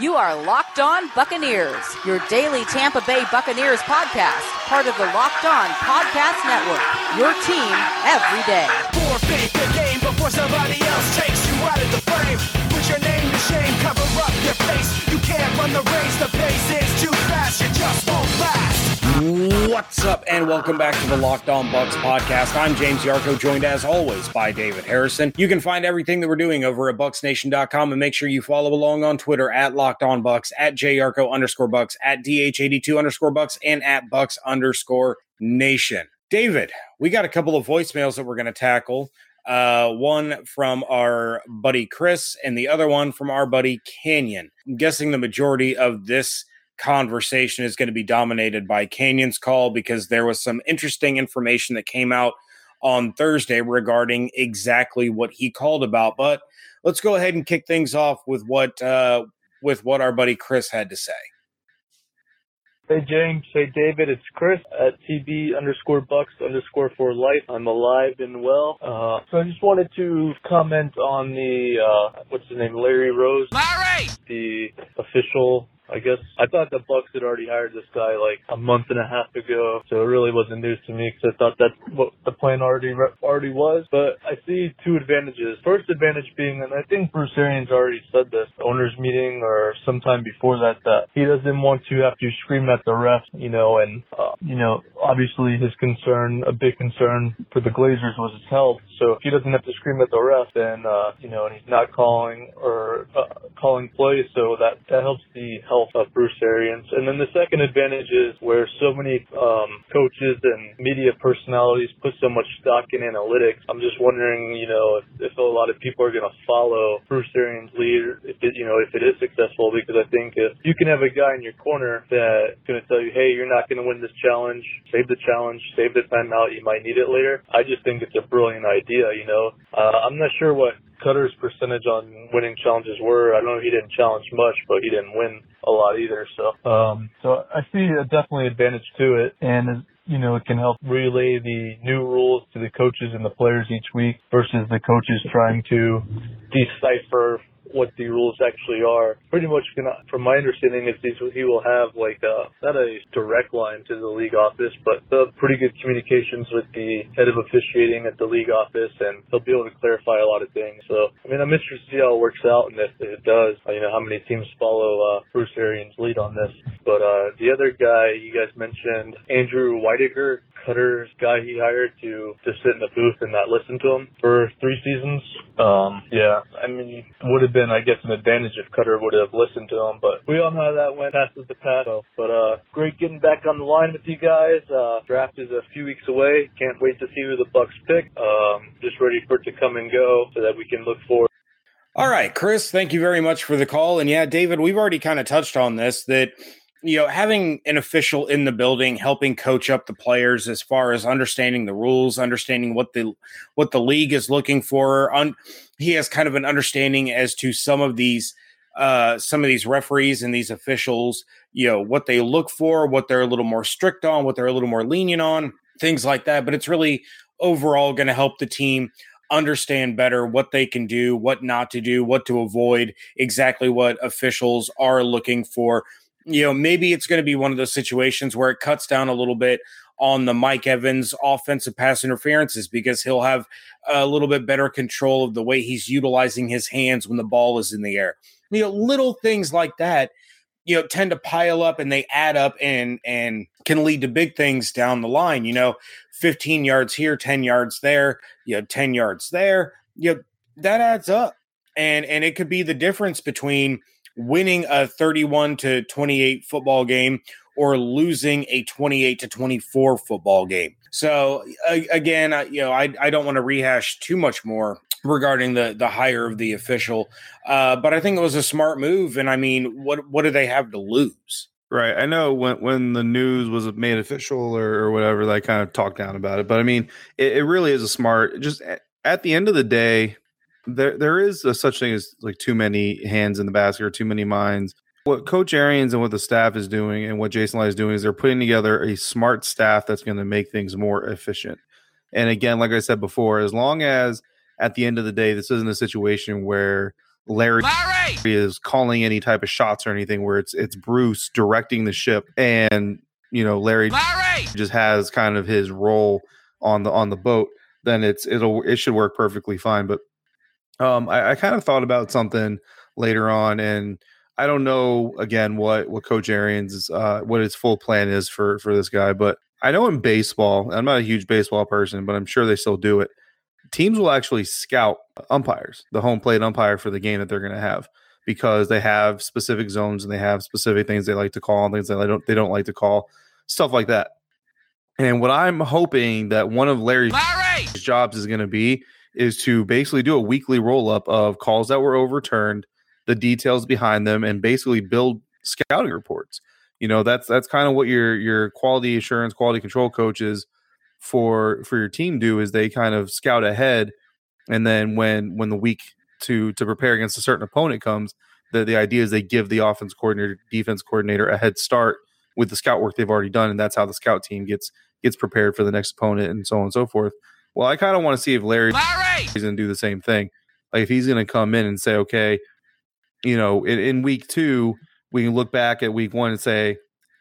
You are Locked On Buccaneers, your daily Tampa Bay Buccaneers podcast, part of the Locked On Podcast Network. Your team every day. Forfeit the game before somebody else takes you out of the frame. Put your name to shame, cover up your face. You can't run the race, the pace is too fast, you just won't last. What's up, and welcome back to the Locked On Bucs podcast. I'm James Yarcho, joined as always by David Harrison. You can find everything that we're doing over at bucsnation.com and make sure you follow along on Twitter at Locked On Bucs, at JYarcho underscore Bucs, at DH82 underscore Bucs, and at Bucs underscore Nation. David, we got a couple of voicemails that we're going to tackle. Uh, one from our buddy Chris, and the other one from our buddy Canyon. I'm guessing the majority of this conversation is going to be dominated by Canyon's call because there was some interesting information that came out on Thursday regarding exactly what he called about. But let's go ahead and kick things off with what uh, with what our buddy Chris had to say. Hey James, hey David, it's Chris at TB underscore Bucs underscore for life. I'm alive and well. Uh, so I just wanted to comment on the uh, what's his name, Larry Rose, Larry! the official I guess I thought the Bucs had already hired this guy like a month and a half ago, so it really wasn't news to me because I thought that's what the plan already already was. But I see two advantages. First advantage being, and I think Bruce Arians already said this, owners meeting or sometime before that, that he doesn't want to have to scream at the ref, you know, and uh, you know, obviously his concern, a big concern for the Glazers was his health. So if he doesn't have to scream at the ref, then uh, you know, and he's not calling or uh, calling plays, so that that helps the health health of Bruce Arians. And then the second advantage is where so many um, coaches and media personalities put so much stock in analytics. I'm just wondering, you know, if, if a lot of people are going to follow Bruce Arians' lead, if it, you know, if it is successful, because I think if you can have a guy in your corner that's going to tell you, hey, you're not going to win this challenge, save the challenge, save the timeout, you might need it later. I just think it's a brilliant idea, you know. Uh, I'm not sure what Koetter's percentage on winning challenges were. I don't know he didn't challenge much, but he didn't win a lot either. So, um, so I see a definitely advantage to it, and you know, it can help relay the new rules to the coaches and the players each week versus the coaches trying to decipher what the rules actually are. Pretty much, from my understanding, is he will have like a, not a direct line to the league office, but pretty good communications with the head of officiating at the league office, and he'll be able to clarify a lot of things. So, I mean, I'm interested to see how it works out, and if it does, you know, how many teams follow uh, Bruce Arians' lead on this. But uh, the other guy you guys mentioned, Andrew Whitaker, Koetter's guy he hired to to sit in the booth and not listen to him for three seasons. Um, yeah, I mean, would have been, I guess, an advantage if Koetter would have listened to him. But we all know how that went. Past is the past. So, but uh, great getting back on the line with you guys. Uh, draft is a few weeks away. Can't wait to see who the Bucs pick. Um, just ready for it to come and go so that we can look forward. All right, Chris, thank you very much for the call. And yeah, David, we've already kind of touched on this that you know, having an official in the building helping coach up the players as far as understanding the rules, understanding what the what the league is looking for. On he has kind of an understanding as to some of these uh, some of these referees and these officials, you know, what they look for, what they're a little more strict on, what they're a little more lenient on, things like that. But it's really overall going to help the team understand better what they can do, what not to do, what to avoid, exactly what officials are looking for you know, maybe it's going to be one of those situations where it cuts down a little bit on the Mike Evans offensive pass interferences because he'll have a little bit better control of the way he's utilizing his hands when the ball is in the air. You know, little things like that, you know, tend to pile up and they add up and and can lead to big things down the line. You know, 15 yards here, 10 yards there, you know, 10 yards there. You know, that adds up. And and it could be the difference between winning a 31 to 28 football game or losing a 28 to 24 football game. So again, you know, I, I don't want to rehash too much more regarding the the hire of the official, uh, but I think it was a smart move. And I mean, what what do they have to lose? Right. I know when when the news was made official or, or whatever, they kind of talked down about it. But I mean, it, it really is a smart. Just at the end of the day, there there is a such thing as like too many hands in the basket or too many minds. What Coach Arians and what the staff is doing and what Jason Licht is doing is they're putting together a smart staff that's going to make things more efficient. And again, like I said before, as long as at the end of the day, this isn't a situation where Larry, Larry! is calling any type of shots or anything where it's it's Bruce directing the ship and you know Larry Larry! just has kind of his role on the on the boat, then it's it'll it should work perfectly fine. But um I, I kind of thought about something later on and I don't know again what what Coach Arians uh what his full plan is for for this guy, but I know in baseball, I'm not a huge baseball person, but I'm sure they still do it. Teams will actually scout umpires, the home plate umpire for the game that they're going to have, because they have specific zones and they have specific things they like to call and things that they don't they don't like to call, stuff like that. And what I'm hoping that one of Larry's Larry! jobs is going to be is to basically do a weekly roll up of calls that were overturned, the details behind them, and basically build scouting reports. You know, that's that's kind of what your your quality assurance, quality control coaches for for your team do is they kind of scout ahead, and then when when the week to to prepare against a certain opponent comes, the the idea is they give the offense coordinator, defense coordinator a head start with the scout work they've already done, and that's how the scout team gets gets prepared for the next opponent and so on and so forth. Well, I kind of want to see if Larry Larry! he's going to do the same thing. Like if he's going to come in and say, okay, you know, in, in week two, we can look back at week one and say,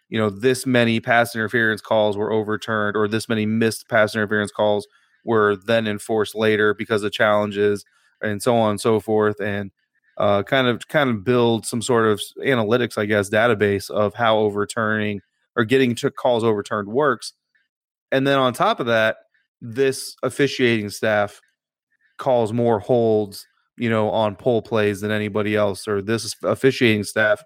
you know, this many pass interference calls were overturned, or this many missed pass interference calls were then enforced later because of challenges, and so on and so forth, and uh, kind of kind of build some sort of analytics, I guess, database of how overturning or getting to calls overturned works. And then on top of that, this officiating staff calls more holds, you know, on pull plays than anybody else, or this officiating staff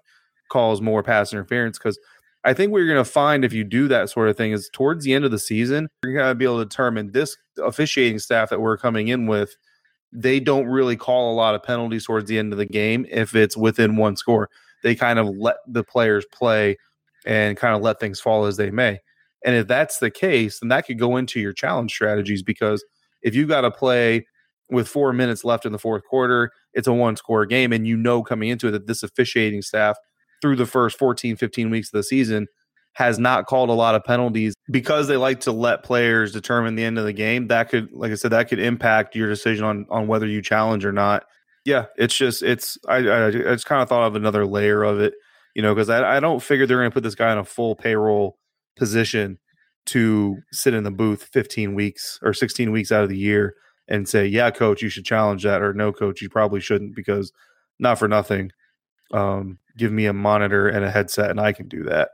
calls more pass interference. Because I think what you're going to find if you do that sort of thing is towards the end of the season, you're going to be able to determine this officiating staff that we're coming in with. They don't really call a lot of penalties towards the end of the game if it's within one score. They kind of let the players play and kind of let things fall as they may. And if that's the case, then that could go into your challenge strategies because if you've got to play with four minutes left in the fourth quarter, it's a one score game. And you know coming into it that this officiating staff through the first 14, 15 weeks of the season has not called a lot of penalties because they like to let players determine the end of the game. That could, like I said, that could impact your decision on on whether you challenge or not. Yeah, it's just it's I I, I just kind of thought of another layer of it, you know, because I, I don't figure they're going to put this guy on a full payroll position to sit in the booth 15 weeks or 16 weeks out of the year and say, yeah, coach, you should challenge that, or no, coach, you probably shouldn't because not for nothing. Um, give me a monitor and a headset, and I can do that.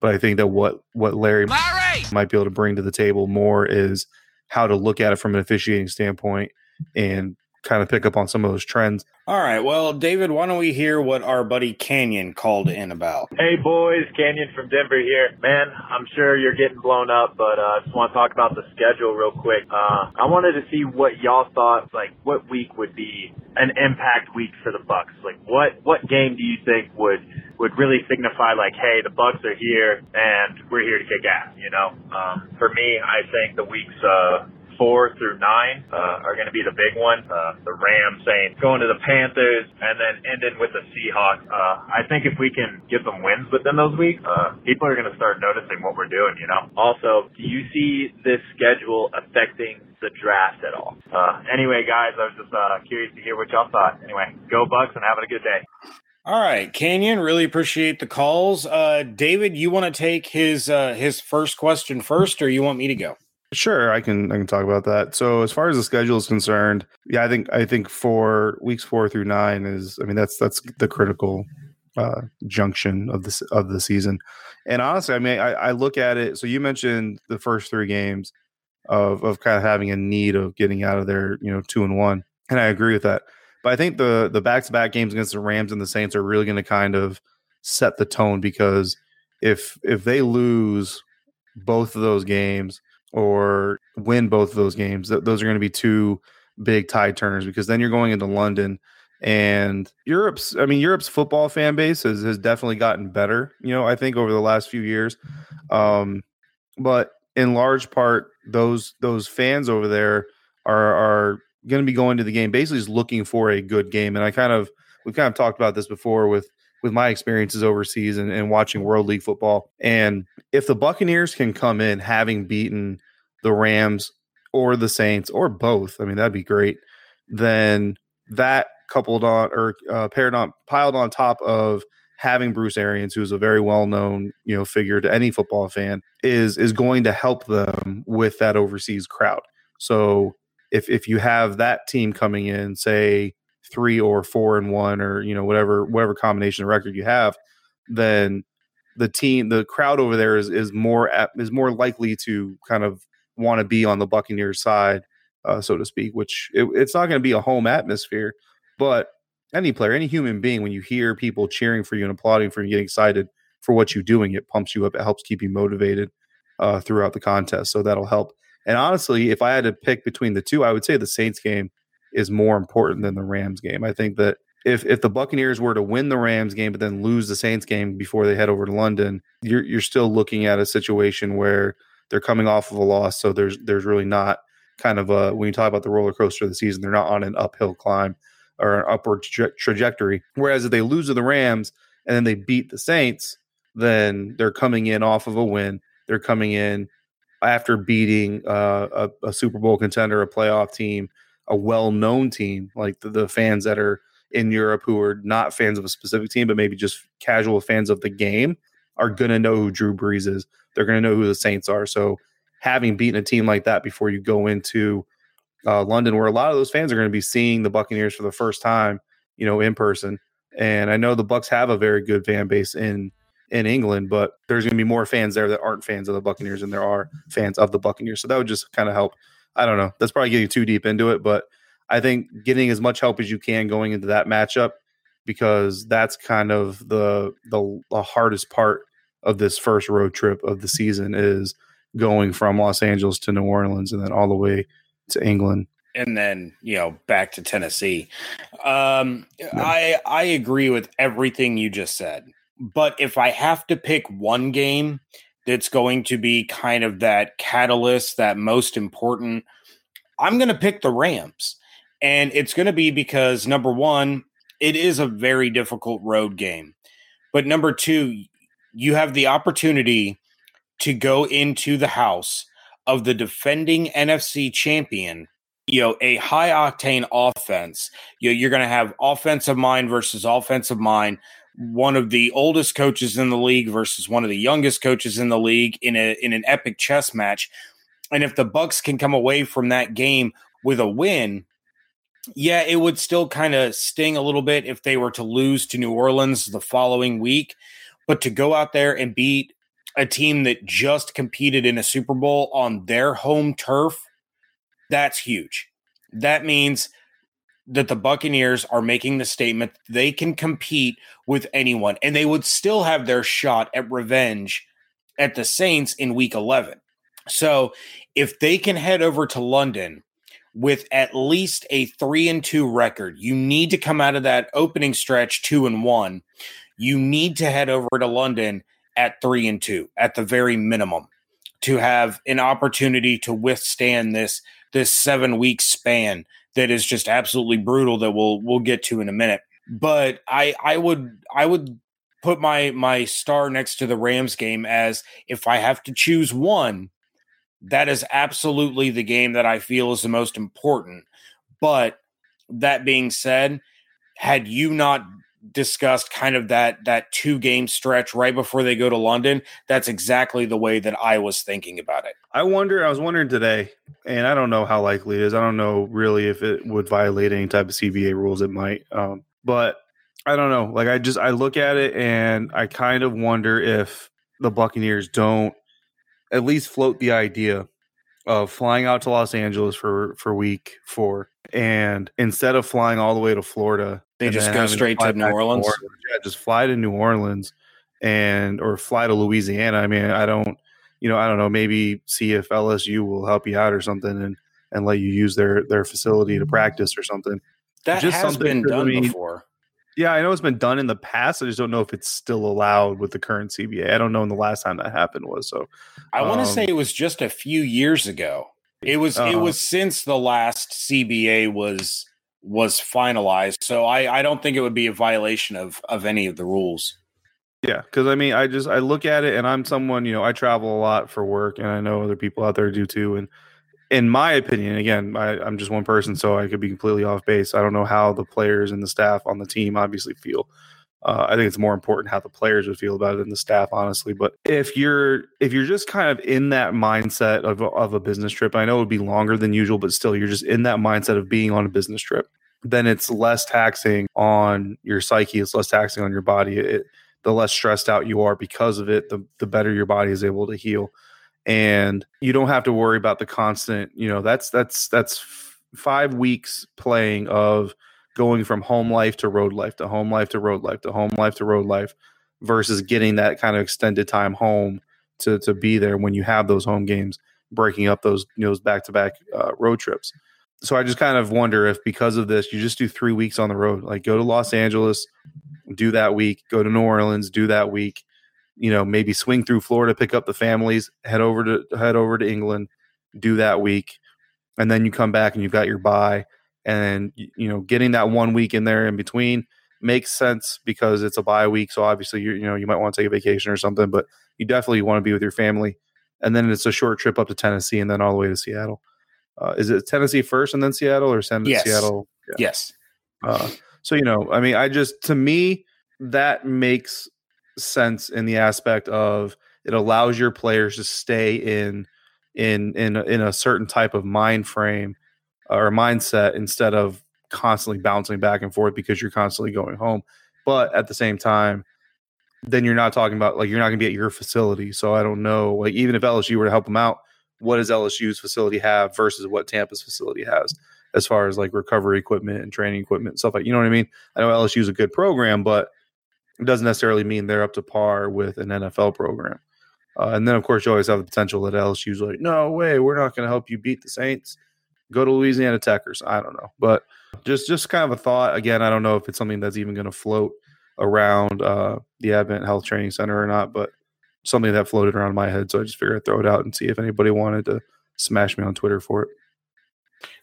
But I think that what what Larry Larry! might be able to bring to the table more is how to look at it from an officiating standpoint and kind of pick up on some of those trends. All right. Well, David, why don't we hear what our buddy Canyon called in about? Hey boys, Canyon from Denver here. Man, I'm sure you're getting blown up, but uh, I just want to talk about the schedule real quick. Uh, I wanted to see what y'all thought, like what week would be an impact week for the Bucs. Like what what game do you think would would really signify like, hey, the Bucs are here and we're here to kick ass. You know, um, for me, I think the weeks. Uh, four through nine uh, are going to be the big one. Uh, the Rams saying going to the Panthers and then ending with the Seahawks. Uh, I think if we can get some wins within those weeks, uh, people are going to start noticing what we're doing. You know. Also, do you see this schedule affecting the draft at all? Uh, anyway, guys, I was just uh, curious to hear what y'all thought. Anyway, go Bucs and having a good day. All right, Canyon, really appreciate the calls. Uh, David, you want to take his uh, his first question first, or you want me to go? Sure, I can I can talk about that. So as far as the schedule is concerned, yeah, I think I think for weeks four through nine is I mean that's that's the critical uh, junction of this of the season. And honestly, I mean I, I look at it. So you mentioned the first three games of of kind of having a need of getting out of there, you know, two and one, and I agree with that. But I think the the back to back games against the Rams and the Saints are really going to kind of set the tone because if if they lose both of those games or win both of those games, th- those are going to be two big tide turners because then you're going into London and Europe's I mean Europe's football fan base has, has definitely gotten better, you know, I think over the last few years. Um, but in large part those those fans over there are are going to be going to the game basically just looking for a good game and I kind of we've kind of talked about this before with with my experiences overseas and, and watching World League football. And if the Buccaneers can come in having beaten the Rams or the Saints or both, I mean, that'd be great. Then that coupled on or uh, paired on piled on top of having Bruce Arians, who's a very well known you know figure to any football fan, is is going to help them with that overseas crowd. So if if you have that team coming in, say three or four and one, or you know whatever whatever combination of record you have, then the team the crowd over there is is more is more likely to kind of want to be on the Buccaneers side, uh, so to speak. Which it, it's not going to be a home atmosphere, but any player, any human being, when you hear people cheering for you and applauding for you, getting excited for what you're doing, it pumps you up. It helps keep you motivated uh, throughout the contest. So that'll help. And honestly, if I had to pick between the two, I would say the Saints game is more important than the Rams game. I think that if if the Buccaneers were to win the Rams game but then lose the Saints game before they head over to London, you're you're still looking at a situation where they're coming off of a loss, so there's there's really not kind of a when you talk about the roller coaster of the season, they're not on an uphill climb or an upward tra- trajectory. Whereas if they lose to the Rams and then they beat the Saints, then they're coming in off of a win. They're coming in after beating uh, a, a, Super Bowl contender, a playoff team, a well-known team, like the, the, fans that are in Europe who are not fans of a specific team, but maybe just casual fans of the game, are going to know who Drew Brees is. They're going to know who the Saints are. So having beaten a team like that before you go into uh, London, where a lot of those fans are going to be seeing the Buccaneers for the first time, you know, in person. And I know the Bucs have a very good fan base in in England, but there's going to be more fans there that aren't fans of the Buccaneers than there are fans of the Buccaneers. So that would just kind of help. I don't know. That's probably getting too deep into it, but I think getting as much help as you can going into that matchup because that's kind of the the, the hardest part of this first road trip of the season is going from Los Angeles to New Orleans and then all the way to England and then you know back to Tennessee. Um, yeah. I I agree with everything you just said, but if I have to pick one game that's going to be kind of that catalyst, that most important, I'm going to pick the Rams, and it's going to be because number one, it is a very difficult road game, but number two, you have the opportunity to go into the house of the defending NFC champion, you know, a high octane offense. You know, you're going to have offensive mind versus offensive mind. One of the oldest coaches in the league versus one of the youngest coaches in the league in a in an epic chess match. And if the Bucs can come away from that game with a win, yeah, it would still kind of sting a little bit if they were to lose to New Orleans the following week. But to go out there and beat a team that just competed in a Super Bowl on their home turf, that's huge. That means that the Buccaneers are making the statement they can compete with anyone and they would still have their shot at revenge at the Saints in week 11. So, if they can head over to London with at least a 3 and 2 record, you need to come out of that opening stretch 2 and 1. You need to head over to London at three and two at the very minimum to have an opportunity to withstand this this seven week span that is just absolutely brutal that we'll we'll get to in a minute. But I I would I would put my my star next to the Rams game as if I have to choose one, that is absolutely the game that I feel is the most important. But that being said, had you not discussed kind of that that two game stretch right before they go to London, that's exactly the way that I was thinking about it. I wonder. I was wondering today, and I don't know how likely it is. I don't know really if it would violate any type of CBA rules. It might, um, but I don't know. Like I just I look at it and I kind of wonder if the Buccaneers don't at least float the idea of flying out to Los Angeles for for week four, and instead of flying all the way to Florida, they just go straight to, New Orleans. To yeah, just fly to New Orleans and or fly to Louisiana. I mean, I don't, you know, I don't know. Maybe see if LSU will help you out or something, and and let you use their their facility to practice or something. That just has been done mean, before. Yeah, I know it's been done in the past. I just don't know if it's still allowed with the current CBA. I don't know when the last time that happened was. So I want to um, say it was just a few years ago. It was uh, it uh-huh. was since the last CBA was was finalized. So I I don't think it would be a violation of of any of the rules. Yeah, because I mean, I just I look at it, and I'm someone you know I travel a lot for work, and I know other people out there do too. And in my opinion, again, I, I'm just one person, so I could be completely off base. I don't know how the players and the staff on the team obviously feel. Uh, I think it's more important how the players would feel about it than the staff, honestly. But if you're if you're just kind of in that mindset of of a business trip, I know it would be longer than usual, but still, you're just in that mindset of being on a business trip. Then it's less taxing on your psyche. It's less taxing on your body. It, the less stressed out you are because of it, the the better your body is able to heal and you don't have to worry about the constant you know that's that's that's five weeks playing of going from home life to road life to home life to road life to home life to road life versus getting that kind of extended time home to to be there when you have those home games breaking up those you know those back to back road trips. So i just kind of wonder if because of this you just do three weeks on the road like go to los angeles do that week go to new orleans do that week you know, maybe swing through Florida, pick up the families, head over to head over to England, do that week, and then you come back and you've got your bye, and you know, getting that one week in there in between makes sense because it's a bye week. So obviously, you you know, you might want to take a vacation or something, but you definitely want to be with your family, and then it's a short trip up to Tennessee and then all the way to Seattle. Uh, is it Tennessee first and then Seattle, or send yes. Seattle? Yeah. Yes. Uh, so you know, I mean, I just to me that makes sense in the aspect of it allows your players to stay in in in in a certain type of mind frame or mindset instead of constantly bouncing back and forth because you're constantly going home. But at the same time, then you're not talking about like you're not going to be at your facility. So I don't know. Like even if LSU were to help them out, what does LSU's facility have versus what Tampa's facility has as far as like recovery equipment and training equipment and stuff like you know what I mean? I know LSU is a good program, but it doesn't necessarily mean they're up to par with an NFL program. Uh, and then, of course, you always have the potential that LSU's like, no way, we're not going to help you beat the Saints. Go to Louisiana Tech or I don't know, but just just kind of a thought. Again, I don't know if it's something that's even going to float around uh, the Advent Health Training Center or not, but something that floated around my head. So I just figured I'd throw it out and see if anybody wanted to smash me on Twitter for it.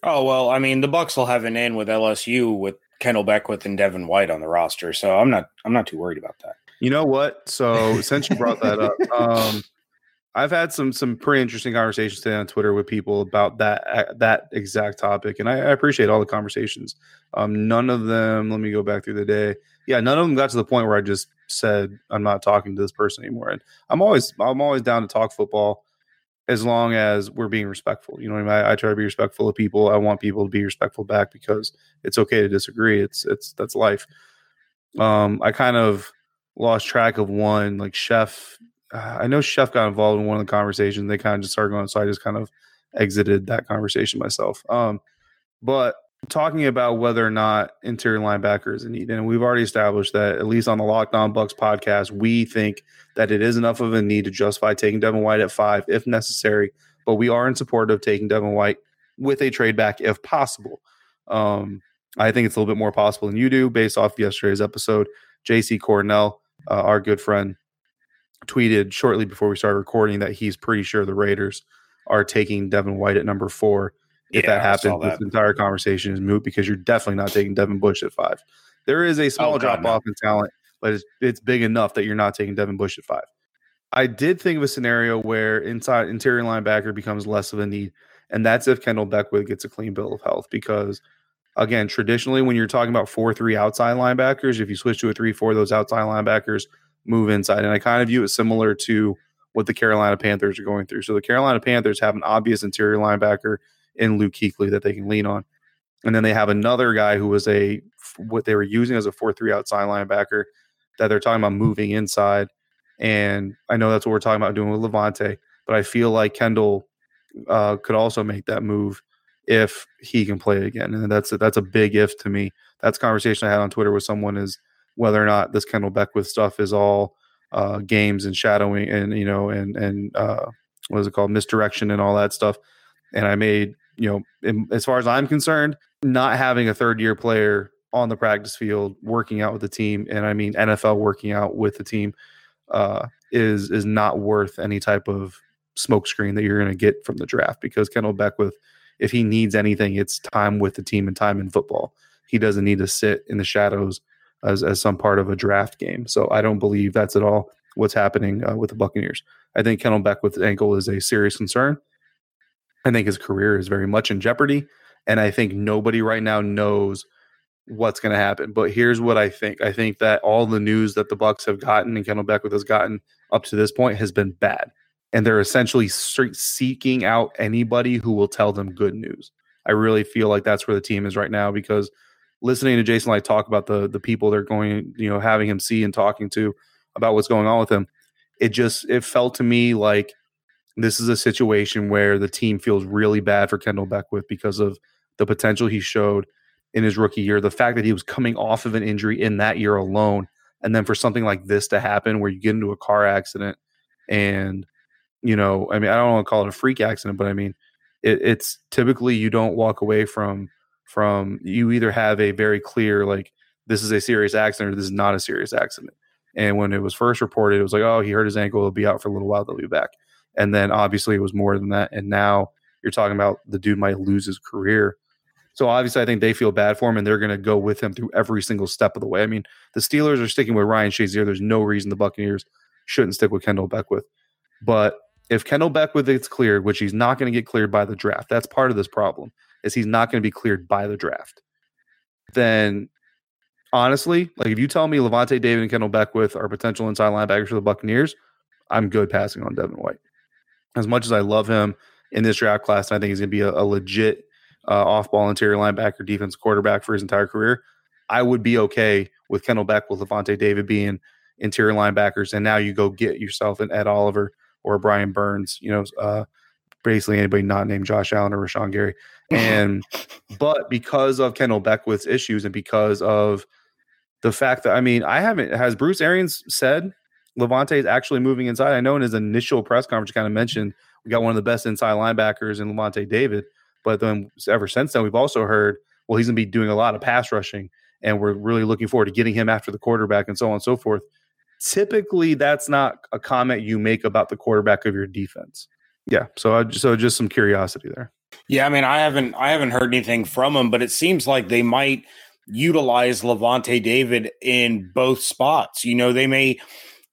Oh well, I mean the Bucs will have an in with LSU with Kendall Beckwith and Devin White on the roster, so I'm not I'm not too worried about that. You know what? So since you brought that up, um, I've had some some pretty interesting conversations today on Twitter with people about that that exact topic, and I, I appreciate all the conversations. Um, none of them. Let me go back through the day. Yeah, none of them got to the point where I just said I'm not talking to this person anymore. And I'm always I'm always down to talk football as long as we're being respectful. You know I mean? I, I, try to be respectful of people. I want people to be respectful back because it's okay to disagree. It's it's that's life. Um, I kind of lost track of one like chef. Uh, I know chef got involved in one of the conversations. They kind of just started going, so I just kind of exited that conversation myself. Um, but talking about whether or not interior linebacker is a need, and we've already established that at least on the Locked On Bucs podcast, we think that it is enough of a need to justify taking Devin White at five if necessary. But we are in support of taking Devin White with a trade back if possible. Um, I think it's a little bit more possible than you do based off yesterday's episode. JC Cornell, uh, our good friend, tweeted shortly before we started recording that he's pretty sure the Raiders are taking Devin White at number four if yeah, that happens, that. this entire conversation is moot because you're definitely not taking Devin Bush at five. There is a small oh, drop off in talent, but it's, it's big enough that you're not taking Devin Bush at five. I did think of a scenario where inside interior linebacker becomes less of a need, and that's if Kendall Beckwith gets a clean bill of health. Because again, traditionally, when you're talking about four three outside linebackers, if you switch to a three four, those outside linebackers move inside, and I kind of view it similar to what the Carolina Panthers are going through. So the Carolina Panthers have an obvious interior linebacker in Luke Kuechly that they can lean on. And then they have another guy who was a what they were using as a four three outside linebacker that they're talking about moving inside. And I know that's what we're talking about doing with Lavonte, but I feel like Kendall uh, could also make that move if he can play it again. And that's a, that's a big if to me. That's conversation I had on Twitter with someone is whether or not this Kendall Beckwith stuff is all uh, games and shadowing and you know and and uh, what is it called misdirection and all that stuff. And I made you know, in, as far as I'm concerned, not having a third year player on the practice field working out with the team, and I mean NFL working out with the team, uh, is is not worth any type of smokescreen that you're going to get from the draft because Kendall Beckwith, if he needs anything, it's time with the team and time in football. He doesn't need to sit in the shadows as, as some part of a draft game. So I don't believe that's at all what's happening uh, with the Buccaneers. I think Kendall Beckwith's ankle is a serious concern I think his career is very much in jeopardy. And I think nobody right now knows what's going to happen. But here's what I think. I think that all the news that the Bucs have gotten and Kendall Beckwith has gotten up to this point has been bad. And they're essentially seeking out anybody who will tell them good news. I really feel like that's where the team is right now because listening to Jason Licht talk about the the people they're going, you know, having him see and talking to about what's going on with him, it just it felt to me like this is a situation where the team feels really bad for Kendall Beckwith because of the potential he showed in his rookie year, the fact that he was coming off of an injury in that year alone, and then for something like this to happen where you get into a car accident and you know, I mean, I don't want to call it a freak accident, but I mean, it, it's typically you don't walk away from from you either have a very clear like this is a serious accident or this is not a serious accident. And when it was first reported, it was like, oh, he hurt his ankle. He'll be out for a little while. They'll be back. And then obviously it was more than that. And now you're talking about the dude might lose his career. So obviously I think they feel bad for him and they're going to go with him through every single step of the way. I mean, the Steelers are sticking with Ryan Shazier. There's no reason the Buccaneers shouldn't stick with Kendall Beckwith. But if Kendall Beckwith gets cleared, which he's not going to get cleared by the draft, that's part of this problem, is he's not going to be cleared by the draft. Then honestly, like if you tell me Lavonte David and Kendall Beckwith are potential inside linebackers for the Buccaneers, I'm good passing on Devin White. As much as I love him in this draft class, and I think he's going to be a, a legit uh, off-ball interior linebacker, defense quarterback for his entire career. I would be okay with Kendall Beckwith Lavonte David being interior linebackers, and now you go get yourself an Ed Oliver or Brian Burns, you know, uh, basically anybody not named Josh Allen or Rashan Gary. And but because of Kendall Beckwith's issues and because of the fact that I mean, I haven't has Bruce Arians said Lavonte is actually moving inside. I know in his initial press conference kind of mentioned we got one of the best inside linebackers in Lavonte David, but then ever since then we've also heard well he's going to be doing a lot of pass rushing and we're really looking forward to getting him after the quarterback and so on and so forth typically that's not a comment you make about the quarterback of your defense. Yeah, so I, so just some curiosity there. Yeah, I mean, I haven't I haven't heard anything from him, but it seems like they might utilize Lavonte David in both spots. You know, they may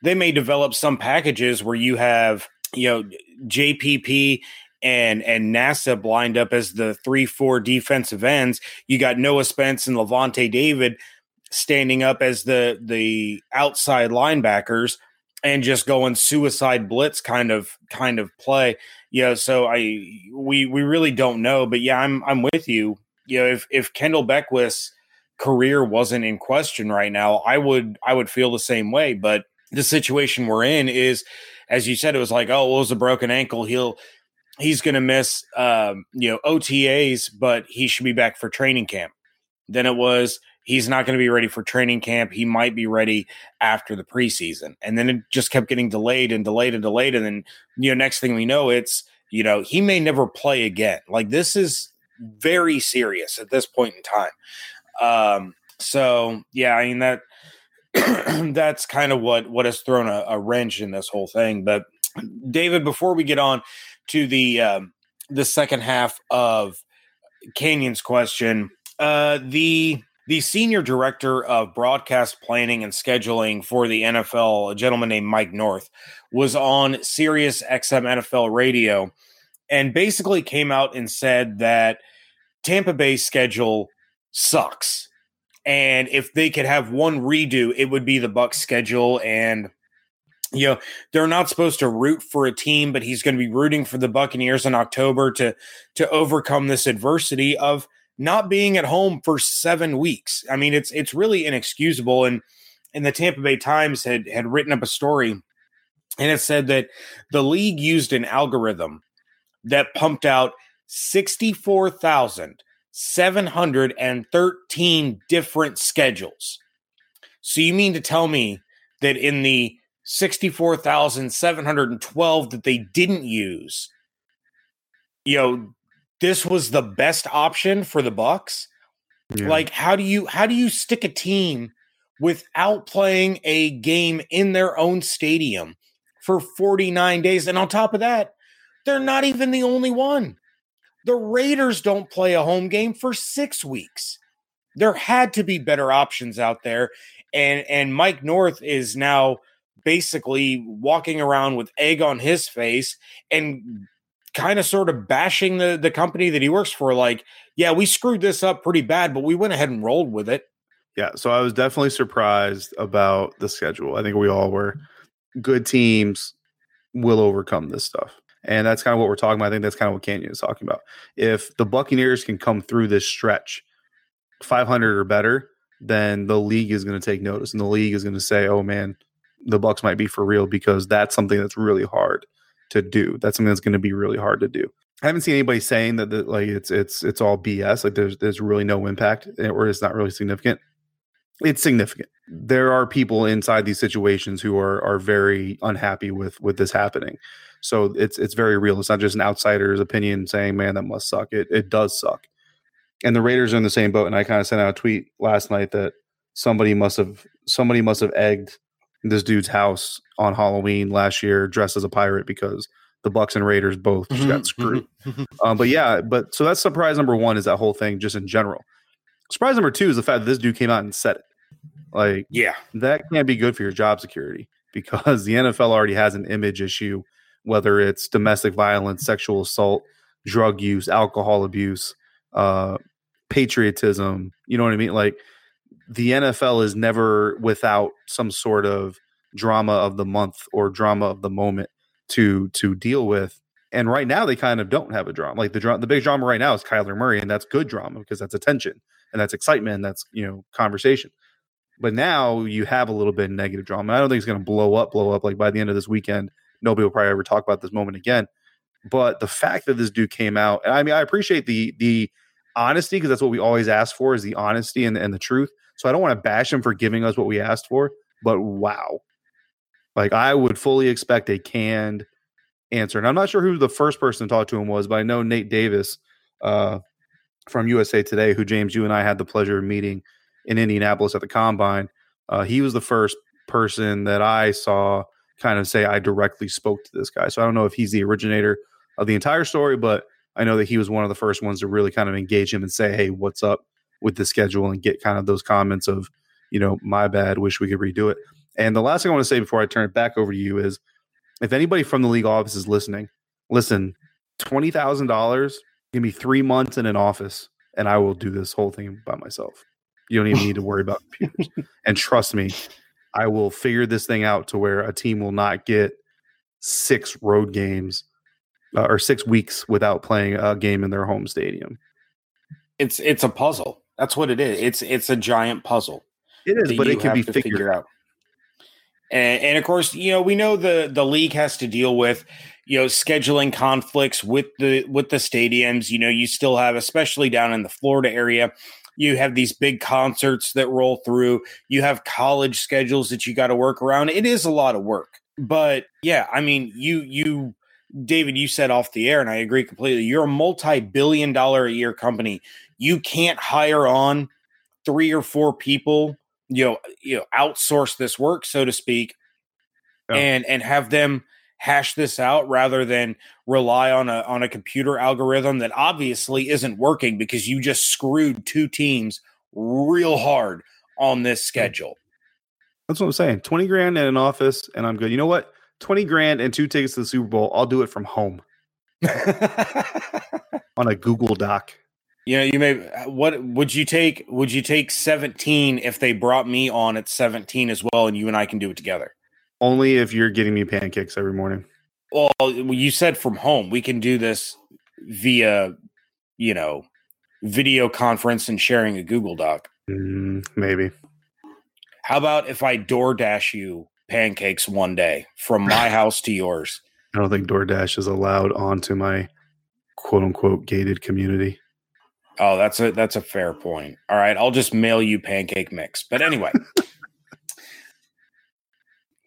they may develop some packages where you have you know JPP and and Nassib lined up as the three four defensive ends. You got Noah Spence and Levante David standing up as the the outside linebackers and just going suicide blitz kind of kind of play. Yeah, so I we we really don't know, but yeah, I'm I'm with you. You know, if if Kendall Beckwith's career wasn't in question right now, I would I would feel the same way. But the situation we're in is, as you said, it was like, oh, well, it was a broken ankle. He'll he's going to miss um, you know OTAs, but he should be back for training camp. Then it was he's not going to be ready for training camp. He might be ready after the preseason. And then it just kept getting delayed and delayed and delayed. And then, you know, next thing we know, it's, you know, he may never play again. Like this is very serious at this point in time. Um, so yeah, I mean that that's kind of what what has thrown a, a, wrench in this whole thing. But David, before we get on to the um, the second half of Canyon's question, uh, the the senior director of broadcast planning and scheduling for the NFL, a gentleman named Mike North, was on Sirius XM NFL radio and basically came out and said that Tampa Bay's schedule sucks. And if they could have one redo, it would be the Bucs schedule and you know they're not supposed to root for a team but he's going to be rooting for the buccaneers in october to to overcome this adversity of not being at home for seven weeks. I mean, it's it's really inexcusable. And and the Tampa Bay Times had had written up a story, and it said that the league used an algorithm that pumped out sixty four thousand seven hundred and thirteen different schedules. So you mean to tell me that in the 64,712 that they didn't use, you know, this was the best option for the Bucks. Yeah. Like how do you how do you stick a team without playing a game in their own stadium for 49 days and on top of that, they're not even the only one. The Raiders don't play a home game for 6 weeks. There had to be better options out there and and Mike North is now basically walking around with egg on his face and kind of sort of bashing the the company that he works for like yeah we screwed this up pretty bad but we went ahead and rolled with it Yeah, so I was definitely surprised about the schedule. I think we all were. Good teams will overcome this stuff. And that's kind of what we're talking about. I think that's kind of what Canyon is talking about. If the Buccaneers can come through this stretch 500 or better, then the league is going to take notice and the league is going to say, "Oh man, the Bucs might be for real because that's something that's really hard to do. That's something that's going to be really hard to do." I haven't seen anybody saying that, that like it's it's it's all BS. Like there's there's really no impact eh, or it's not really significant it's significant. There are people inside these situations who are are very unhappy with with this happening. So it's it's very real. It's not just an outsider's opinion saying, "Man, that must suck." It it does suck. And the Raiders are in the same boat. And I kind of sent out a tweet last night that somebody must have somebody must have egged this dude's house on Halloween last year dressed as a pirate because the Bucs and Raiders both just got screwed. Um, but yeah, but so that's surprise number one is that whole thing just in general. Surprise number two is the fact that this dude came out and said it. Like yeah that can't be good for your job security because the NFL already has an image issue, whether it's domestic violence, sexual assault, drug use, alcohol abuse, uh, patriotism. You know what I mean? Like the NFL is never without some sort of drama of the month or drama of the moment to to deal with. And right now they kind of don't have a drama. Like the the big drama right now is Kyler Murray, and that's good drama because that's attention and that's excitement and that's you know conversation. But now you have a little bit of negative drama. I don't think it's going to blow up, blow up. Like by the end of this weekend, nobody will probably ever talk about this moment again. But the fact that this dude came out, and I mean, I appreciate the the honesty because that's what we always ask for is the honesty and, and the truth. So I don't want to bash him for giving us what we asked for, but wow. Like I would fully expect a canned answer. And I'm not sure who the first person to talk to him was, but I know Nate Davis uh, from USA Today, who James, you and I had the pleasure of meeting in Indianapolis at the combine. Uh, he was the first person that I saw kind of say I directly spoke to this guy. So I don't know if he's the originator of the entire story, but I know that he was one of the first ones to really kind of engage him and say, "Hey, what's up with the schedule?" and get kind of those comments of, you know, my bad, wish we could redo it. And the last thing I want to say before I turn it back over to you is, if anybody from the league office is listening, listen, twenty thousand dollars, give me three months in an office, and I will do this whole thing by myself. You don't even need to worry about computers. and trust me, I will figure this thing out to where a team will not get six road games uh, or six weeks without playing a game in their home stadium. it's it's a puzzle that's what it is it's it's a giant puzzle It is, but it can be figured figure out. And, and of course, you know, we know the the league has to deal with you know scheduling conflicts with the with the stadiums. You know, you still have, especially down in the Florida area, you have these big concerts that roll through. You have college schedules that you got to work around. It is a lot of work, but yeah, I mean, you you David, you said off the air, and I agree completely. You're a multi-billion dollar a year company. You can't hire on three or four people, you know, you know, outsource this work, so to speak, and and have them hash this out rather than rely on a on a computer algorithm that obviously isn't working because you just screwed two teams real hard on this schedule. That's what I'm saying. 20 grand in an office, and I'm good. You know what? 20 grand and two tickets to the Super Bowl. I'll do it from home on a Google Doc. You know, you may what would you take would you take 17 if they brought me on at 17 as well and you and I can do it together? Only if you're getting me pancakes every morning. Well, you said from home. We can do this via, you know, video conference and sharing a Google Doc. Mm, maybe. How about if I DoorDash you pancakes one day from my house to yours? I don't think DoorDash is allowed onto my quote unquote gated community. Oh, that's a that's a fair point. All right, I'll just mail you pancake mix. But anyway,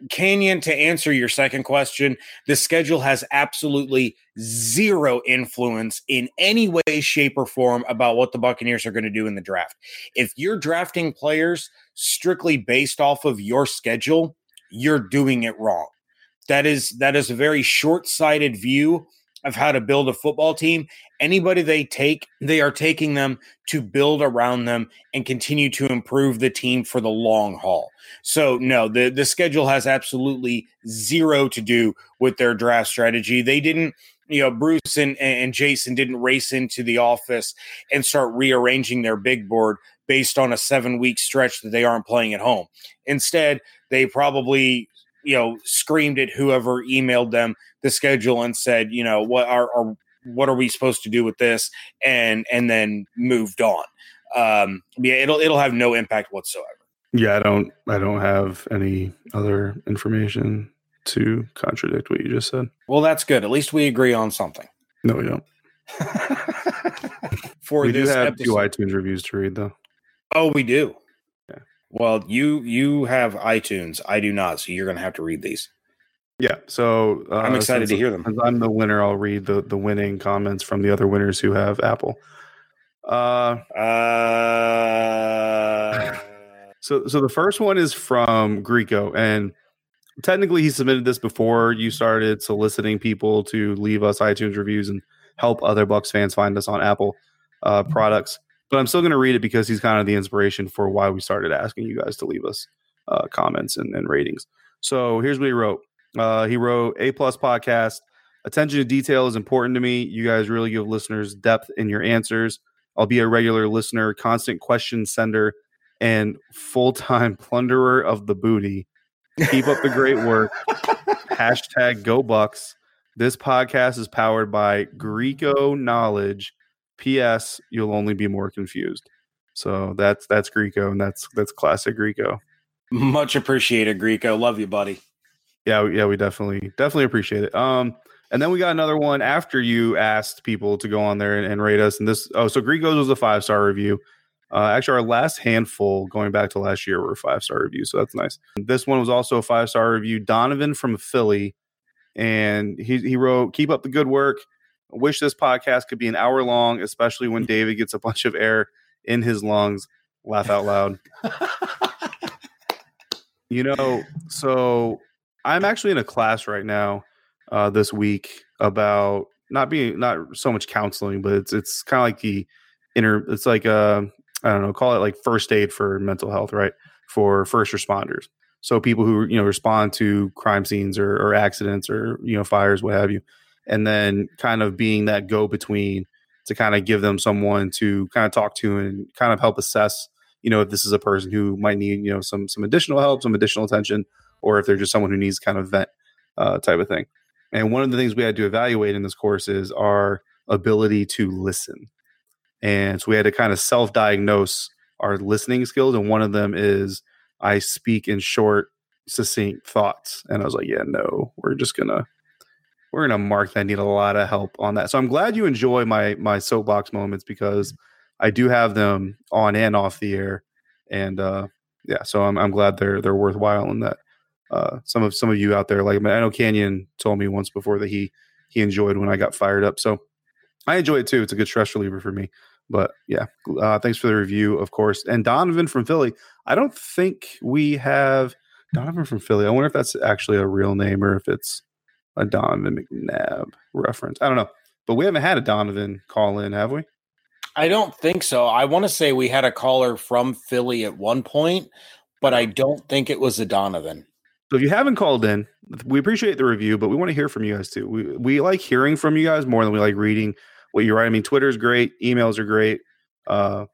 Canyon, to answer your second question, the schedule has absolutely zero influence in any way, shape, or form about what the Buccaneers are going to do in the draft. If you're drafting players strictly based off of your schedule, you're doing it wrong. That is that is a very short-sighted view of how to build a football team. Anybody they take, they are taking them to build around them and continue to improve the team for the long haul. So no, the the schedule has absolutely zero to do with their draft strategy. They didn't you know Bruce and, and Jason didn't race into the office and start rearranging their big board based on a seven week stretch that they aren't playing at home. Instead, they probably you know screamed at whoever emailed them the schedule and said, you know, what are, are what are we supposed to do with this, and and then moved on. Um, yeah, it'll it'll have no impact whatsoever. Yeah, I don't I don't have any other information to contradict what you just said. Well, that's good. At least we agree on something. No, we don't. For we do have episode. two iTunes reviews to read though. Oh, we do. Yeah. Well, you you have iTunes. I do not, so you're going to have to read these. Yeah, so uh, I'm excited to hear them. Since I'm the winner, I'll read the the winning comments from the other winners who have Apple. Uh, Uh, so so the first one is from Greco, and technically he submitted this before you started soliciting people to leave us iTunes reviews and help other Bucs fans find us on Apple uh, products. But I'm still going to read it because he's kind of the inspiration for why we started asking you guys to leave us uh, comments and, and ratings. So here's what he wrote. Uh, he wrote A plus podcast. Attention to detail is important to me. You guys really give listeners depth in your answers. I'll be a regular listener, constant question sender, and full time plunderer of the booty. Keep up the great work. Hashtag Go Bucs. This podcast is powered by Greco Knowledge. P.S. You'll only be more confused. So that's that's Greco, and that's that's classic Greco. much appreciated, Greco. Love you, buddy. Yeah, we- yeah, we definitely definitely appreciate it. Um, and then we got another one after you asked people to go on there and, and rate us. And this, oh, so Greco's was a five star review. Uh, actually, our last handful going back to last year were five star reviews, so that's nice. This one was also a five star review. Donovan from Philly, and he he wrote, "Keep up the good work. Wish this podcast could be an hour long, especially when David gets a bunch of air in his lungs. Laugh out loud." you know, so I'm actually in a class right now uh, this week about not being not so much counseling, but it's it's kind of like the inner. It's like uh, I don't know, call it like first aid for mental health, right? For first responders. So people who you know respond to crime scenes or, or accidents or you know fires, what have you, and then kind of being that go between to kind of give them someone to kind of talk to and kind of help assess you know if this is a person who might need you know some some additional help some additional attention or if they're just someone who needs kind of vent uh, type of thing. And one of the things we had to evaluate in this course is our ability to listen. And so we had to kind of self-diagnose our listening skills and one of them is i speak in short succinct thoughts. And i was like yeah no we're just gonna we're gonna mark that. Need a lot of help on that. So i'm glad you enjoy my my soapbox moments because I do have them on and off the air, and uh, yeah, so I'm I'm glad they're they're worthwhile in that uh, some of some of you out there like I know Canyon told me once before that he he enjoyed when I got fired up, so I enjoy it too. It's a good stress reliever for me. But yeah, uh, thanks for the review, of course. And Donovan from Philly. I don't think we have Donovan from Philly. I wonder if that's actually a real name or if it's a Donovan McNabb reference. I don't know. But we haven't had a Donovan call in, have we? I don't think so. I want to say we had a caller from Philly at one point, but I don't think it was a Donovan. So if you haven't called in, we appreciate the review, but we want to hear from you guys too. We we like hearing from you guys more than we like reading what you write. I mean, Twitter is great, emails are great, uh,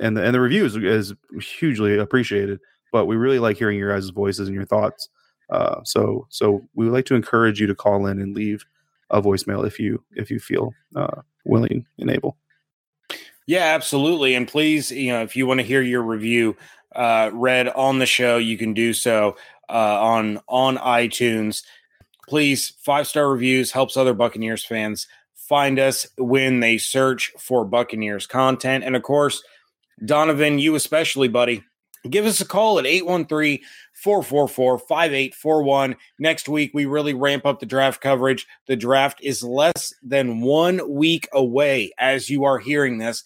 and the and the reviews is hugely appreciated. But we really like hearing your guys' voices and your thoughts. Uh, so so we would like to encourage you to call in and leave a voicemail if you if you feel uh, willing and able. Yeah, absolutely. And please, you know, if you want to hear your review uh, read on the show, you can do so uh, on on iTunes. Please, five star reviews helps other Buccaneers fans find us when they search for Buccaneers content. And of course, Donovan, you especially, buddy, give us a call at 813 444 5841. Next week, we really ramp up the draft coverage. The draft is less than one week away as you are hearing this.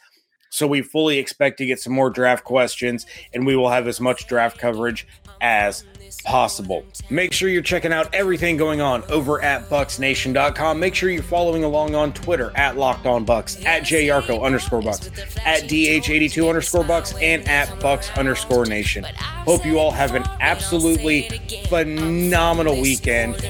So we fully expect to get some more draft questions, and we will have as much draft coverage as possible. Make sure you're checking out everything going on over at bucsnation.com. Make sure you're following along on Twitter at Locked On Bucs, at JYarko underscore Bucs, at DH82 underscore Bucs, and at Bucs underscore Nation. Hope you all have an absolutely phenomenal weekend.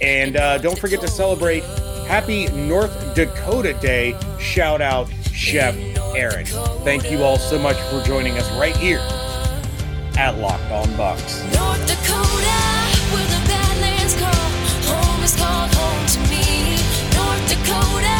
And uh, don't forget to celebrate Happy North Dakota Day. Shout out Chef Aaron. Thank you all so much for joining us right here at Locked On Bucs. North Dakota, where the Badlands call home is called home to me. North Dakota.